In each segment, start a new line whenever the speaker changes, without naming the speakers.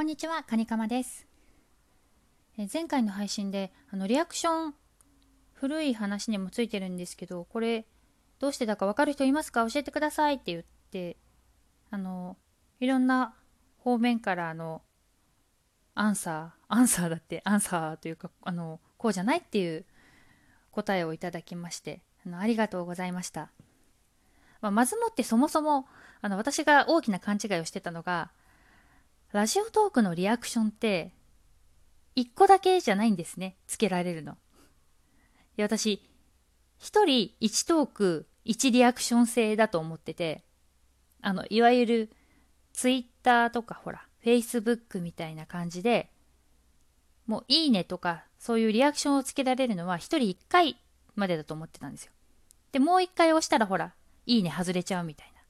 こんにちは、カニカマです。え前回の配信で、あの、リアクション、古い話にもついてるんですけど、これ、どうしてだかわかる人いますか？教えてくださいって言って、あの、いろんな方面から、の、アンサー、アンサーだって、アンサーというか、あの、こうじゃないっていう答えをいただきまして、あの、ありがとうございました。まあ、まずもってそもそも、あの、私が大きな勘違いをしてたのが、ラジオトークのリアクションって、一個だけじゃないんですね。つけられるの。いや、私、一人一トーク一リアクション制だと思ってて、あの、いわゆる、ツイッターとかほら、フェイスブックみたいな感じで、もういいねとか、そういうリアクションをつけられるのは一人一回までだと思ってたんですよ。で、もう一回押したらほら、いいね外れちゃうみたいな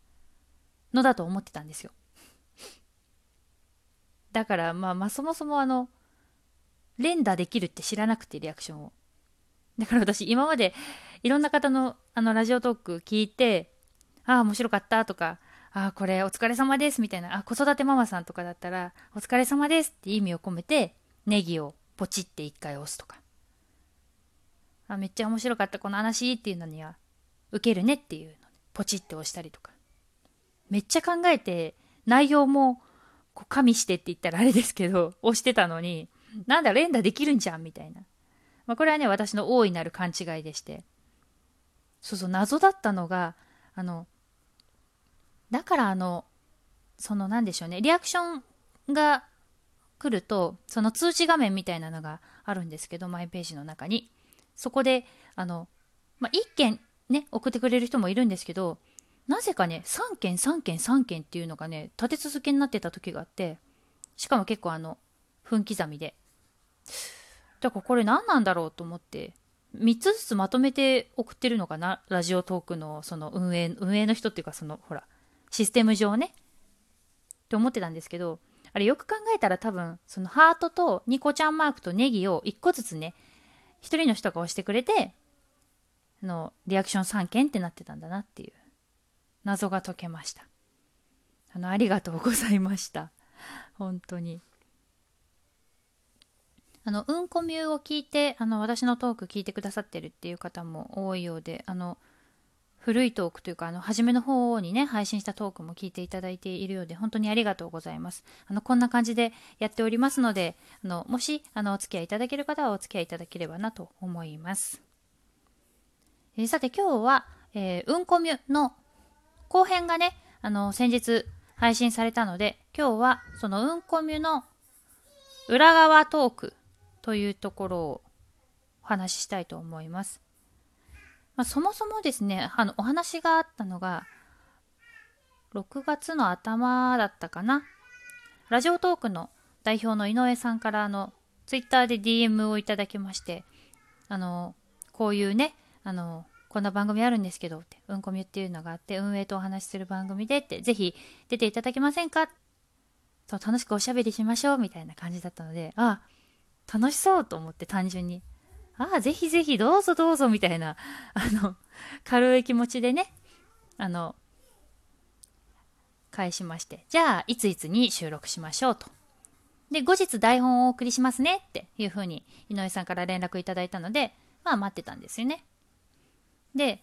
のだと思ってたんですよ。だから、まあまあそもそもあの、連打できるって知らなくてリアクションを。だから私今までいろんな方のあのラジオトーク聞いて、ああ面白かったとか、ああこれお疲れ様ですみたいな、あ子育てママさんとかだったら、お疲れ様ですって意味を込めて、ネギをポチって一回押すとか。あめっちゃ面白かったこの話っていうのには、受けるねっていうの、ポチって押したりとか。めっちゃ考えて、内容もこう加味してって言ったらあれですけど、押してたのに、なんだ、連打できるんじゃんみたいな。まあ、これはね、私の大いなる勘違いでして。そうそう、謎だったのが、あの、だからあの、そのなんでしょうね、リアクションが来ると、その通知画面みたいなのがあるんですけど、マイページの中に。そこで、あの、まあ、1件ね、送ってくれる人もいるんですけど、なぜかね、3件、3件、3件っていうのがね、立て続けになってた時があって、しかも結構あの、分刻みで。だからこれ何なんだろうと思って、3つずつまとめて送ってるのかなラジオトークのその運営、運営の人っていうかその、ほら、システム上ね。って思ってたんですけど、あれよく考えたら多分、そのハートとニコちゃんマークとネギを1個ずつね、1人の人が押してくれて、の、リアクション3件ってなってたんだなっていう。謎が解けました。あの、ありがとうございました。本当に。あの、うんこミューを聞いて、あの、私のトーク聞いてくださってるっていう方も多いようで、あの、古いトークというか、あの、初めの方にね、配信したトークも聞いていただいているようで、本当にありがとうございます。あの、こんな感じでやっておりますので、あの、もし、あの、お付き合いいただける方はお付き合いいただければなと思います。えさて今日は、えーうんこミュの後編がね、あの、先日配信されたので、今日はそのうんこミュの裏側トークというところをお話ししたいと思います。まあ、そもそもですね、あの、お話があったのが、6月の頭だったかな。ラジオトークの代表の井上さんから、あの、ツイッターで DM をいただきまして、あの、こういうね、あの、こんな番組あるんですけどって、うんこみゅっていうのがあって、運営とお話しする番組でって、ぜひ出ていただけませんか？そう、楽しくおしゃべりしましょうみたいな感じだったので、あ、楽しそうと思って単純に、ああ、ぜひぜひどうぞどうぞみたいな、あの、軽い気持ちでね、あの、返しまして、じゃあ、いついつに収録しましょうと。で、後日台本をお送りしますねっていうふうに井上さんから連絡いただいたので、まあ待ってたんですよね。で、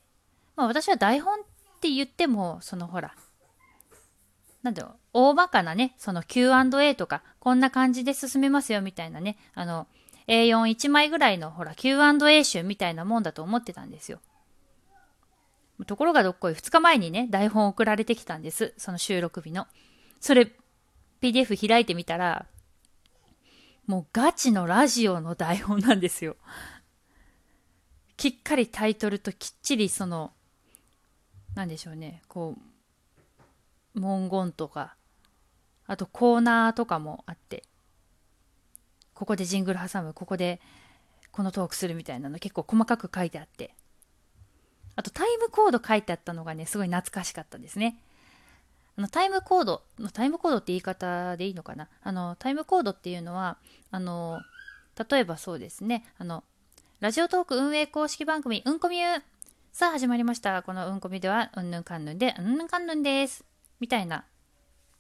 まあ私は台本って言っても、そのほら、なんだろう、大まかなね、その Q&A とか、こんな感じで進めますよみたいなね、あの、A41 枚ぐらいのほら Q&A 集みたいなもんだと思ってたんですよ。ところがどっこい2日前にね、台本送られてきたんです。その収録日の。それ、PDF 開いてみたら、もうガチのラジオの台本なんですよ。きっかりタイトルときっちりその、なんでしょうね、こう、文言とか、あとコーナーとかもあって、ここでジングル挟む、ここでこのトークするみたいなの結構細かく書いてあって、あとタイムコード書いてあったのがね、すごい懐かしかったですね。あのタイムコードの、タイムコードって言い方でいいのかな？あの、タイムコードっていうのは、あの、例えばそうですね、あの、ラジオトーク運営公式番組、うんこみゅ。さあ始まりました。このうんこみでは、うんぬんかんぬんで、うんぬんかんぬんです。みたいな。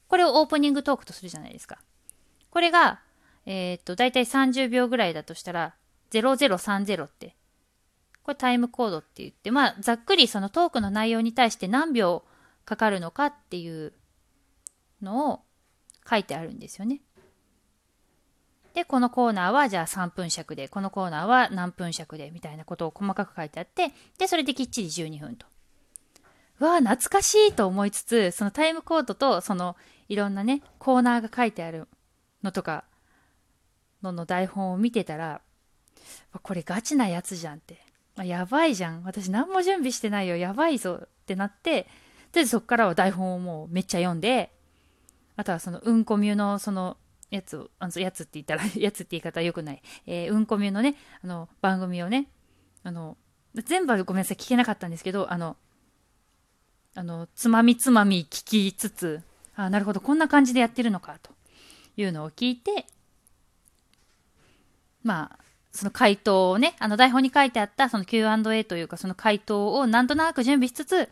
これをオープニングトークとするじゃないですか。これが、えっ、と、だいたい30秒ぐらいだとしたら、0030って、これタイムコードって言って、まあ、ざっくりそのトークの内容に対して何秒かかるのかっていうのを書いてあるんですよね。で、このコーナーはじゃあ3分尺で、このコーナーは何分尺で、みたいなことを細かく書いてあって、で、それできっちり12分と。わあ、懐かしいと思いつつ、そのタイムコードと、その、いろんなね、コーナーが書いてあるのとか、のの台本を見てたら、これガチなやつじゃんって。やばいじゃん。私何も準備してないよ。やばいぞってなって、で、そっからは台本をもうめっちゃ読んで、あとはそのうんこミュのそのやつを、あのやつって言ったらやつって言い方は良くない。えー、うんこミュのね、あの、番組をね、あの、全部はごめんなさい、聞けなかったんですけど、あの、あの、つまみつまみ聞きつつ、あなるほど、こんな感じでやってるのか、というのを聞いて、まあ、その回答をね、あの台本に書いてあったその Q&A というかその回答をなんとなく準備しつつ、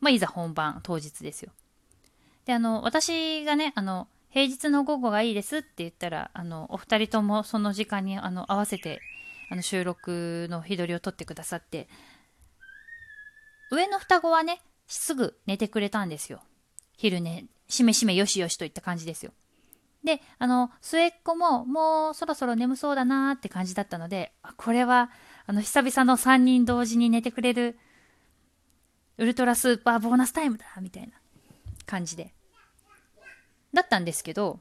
まあ、いざ本番当日ですよ。で、あの、私がね、あの、平日の午後がいいですって言ったら、あの、お二人ともその時間にあの合わせて、あの、収録の日取りを取ってくださって、上の双子はね、すぐ寝てくれたんですよ。昼寝、しめしめよしよしといった感じですよ。で、あの、末っ子ももうそろそろ眠そうだなーって感じだったので、これは、あの、久々の3人同時に寝てくれる、ウルトラスーパーボーナスタイムだみたいな感じで。だったんですけど、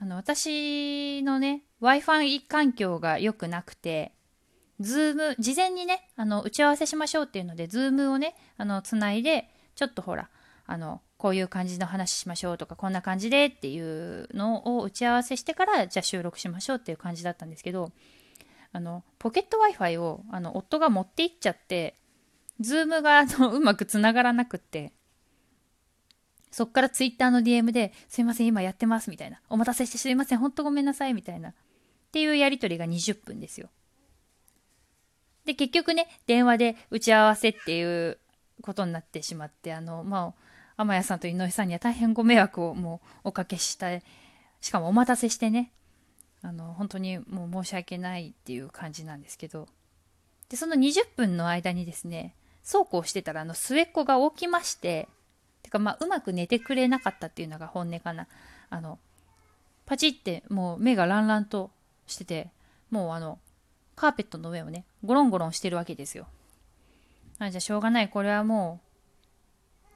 あの、私のね、Wi-Fi 環境が良くなくて、ズーム、事前にね、あの、打ち合わせしましょうっていうので、ズームをね、あの、つないで、ちょっとほら、あの、こういう感じの話しましょうとか、こんな感じでっていうのを打ち合わせしてから、じゃあ収録しましょうっていう感じだったんですけど、あの、ポケット Wi-Fi を、あの、夫が持って行っちゃって、ズームが、あの、うまくつながらなくって、そっからツイッターの DM で、すいません、今やってます、みたいな。お待たせしてすいません、ほんとごめんなさい、みたいな。っていうやりとりが20分ですよ。で、結局ね、電話で打ち合わせっていうことになってしまって、あの、まあ、天谷さんと井上さんには大変ご迷惑をもうおかけしたいしかもお待たせしてねあの本当にもう申し訳ないっていう感じなんですけどでその20分の間にですねそうこうしてたらあの末っ子が起きましてかまあうまく寝てくれなかったっていうのが本音かな。あのパチってもう目がランランとしててもうあのカーペットの上をねゴロンゴロンしてるわけですよ。あじゃあしょうがない。これはも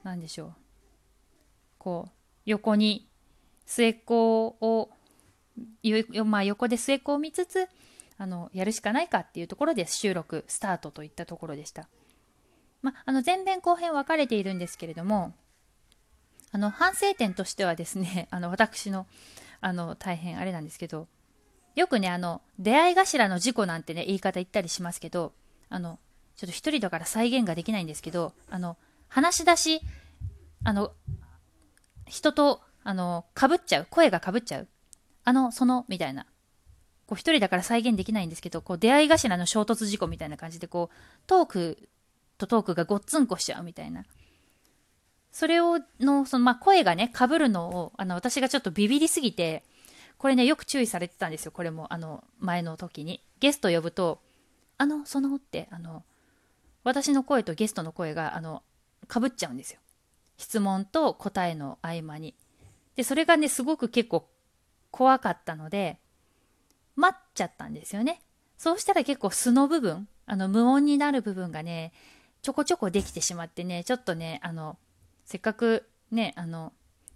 う何でしょう。こう横に末っ子をまあ、横で末っ子を見つつあのやるしかないかっていうところで収録スタートといったところでした、まあ、あの前編後編分かれているんですけれどもあの反省点としてはですね あの私のあの大変あれなんですけどよくねあの出会い頭の事故なんてね言い方言ったりしますけどあのちょっと一人だから再現ができないんですけどあの話し出しあの人と、あの、かぶっちゃう。声がかぶっちゃう。あの、その、みたいな。こう、一人だから再現できないんですけど、こう、出会い頭の衝突事故みたいな感じで、こう、トークとトークがごっつんこしちゃうみたいな。それを、の、その、まあ、声がね、かぶるのを、あの、私がちょっとビビりすぎて、これね、よく注意されてたんですよ。これも、あの、前の時に。ゲスト呼ぶと、あの、そのって、あの、私の声とゲストの声が、あの、かぶっちゃうんですよ。質問と答えの合間に。で、それがね、すごく結構怖かったので、待っちゃったんですよね。そうしたら結構素の部分、あの無音になる部分がね、ちょこちょこできてしまってね、ちょっとね、あの、せっかくね、あの、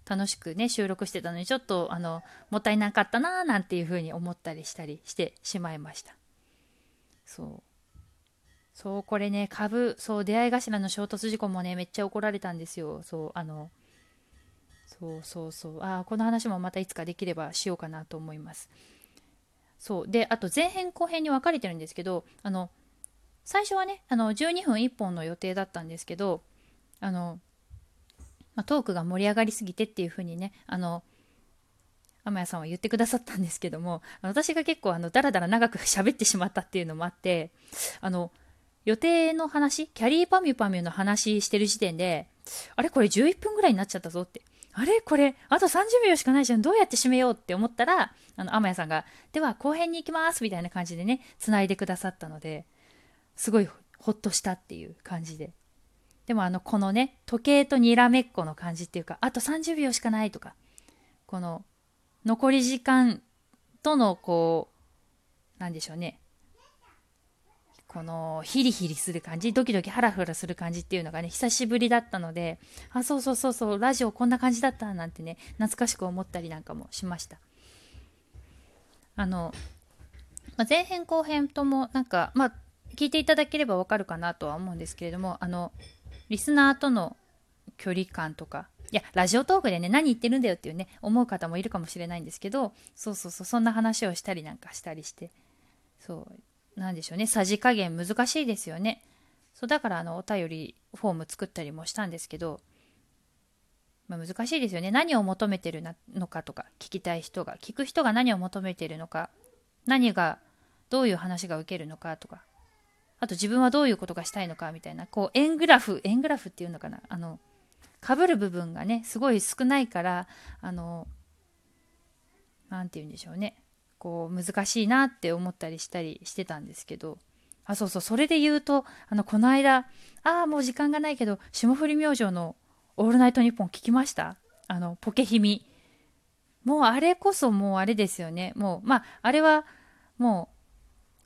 楽しくね、収録してたのに、ちょっと、あの、もったいなかったなーなんていうふうに思ったりしたりしてしまいました。そう。そう、これね、株、そう、出会い頭の衝突事故もね、めっちゃ怒られたんですよ。そう、あの、そうそうそう。ああ、この話もまたいつかできればしようかなと思います。そう。で、あと前編後編に分かれてるんですけど、あの、最初はね、あの、12分1本の予定だったんですけど、あの、まあ、トークが盛り上がりすぎてっていう風にね、あの、天谷さんは言ってくださったんですけども、私が結構あの、だらだら長く喋ってしまったっていうのもあって、あの、予定の話、キャリーパミュパミュの話してる時点で、あれこれ11分ぐらいになっちゃったぞって。あれこれ、あと30秒しかないじゃん。どうやって締めようって思ったら、あの、天谷さんが、では後編に行きますみたいな感じでね、繋いでくださったので、すごいほっとしたっていう感じで。でもあの、このね、時計とにらめっこの感じっていうか、あと30秒しかないとか、この、残り時間とのこう、なんでしょうね、このヒリヒリする感じドキドキハラハラする感じっていうのがね久しぶりだったのであそうそうそうそうラジオこんな感じだったなんてね懐かしく思ったりなんかもしました。あの、まあ、前編後編ともなんかまあ聞いていただければわかるかなとは思うんですけれどもあのリスナーとの距離感とかいやラジオトークでね何言ってるんだよっていうね思う方もいるかもしれないんですけどそうそうそうそんな話をしたりなんかしたりしてそうなんでしょうねさじ加減難しいですよね。そうだからあのお便りフォーム作ったりもしたんですけど、まあ、難しいですよね。何を求めてるのかとか聞きたい人が聞く人が何を求めてるのか何がどういう話が受けるのかとかあと自分はどういうことがしたいのかみたいなこう円グラフ円グラフっていうのかな。あの被る部分がねすごい少ないからあの何て言うんでしょうね。こう難しいなって思ったりしたりしてたんですけど。あそうそうそれで言うとあのこの間ああもう時間がないけど霜降り明星の「オールナイトニッポン」聞きました？あのポケヒミ。もうあれこそもうあれですよね。もうまああれはもう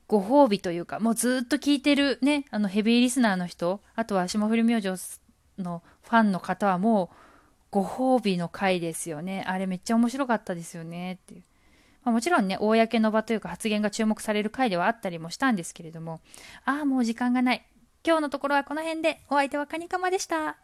ご褒美というかもうずっと聞いてるねあのヘビーリスナーの人あとは霜降り明星のファンの方はもうご褒美の回ですよね。あれめっちゃ面白かったですよね。っていう。まあ、もちろんね、公の場というか発言が注目される回ではあったりもしたんですけれども、ああ、もう時間がない。今日のところはこの辺で、お相手はカニカマでした。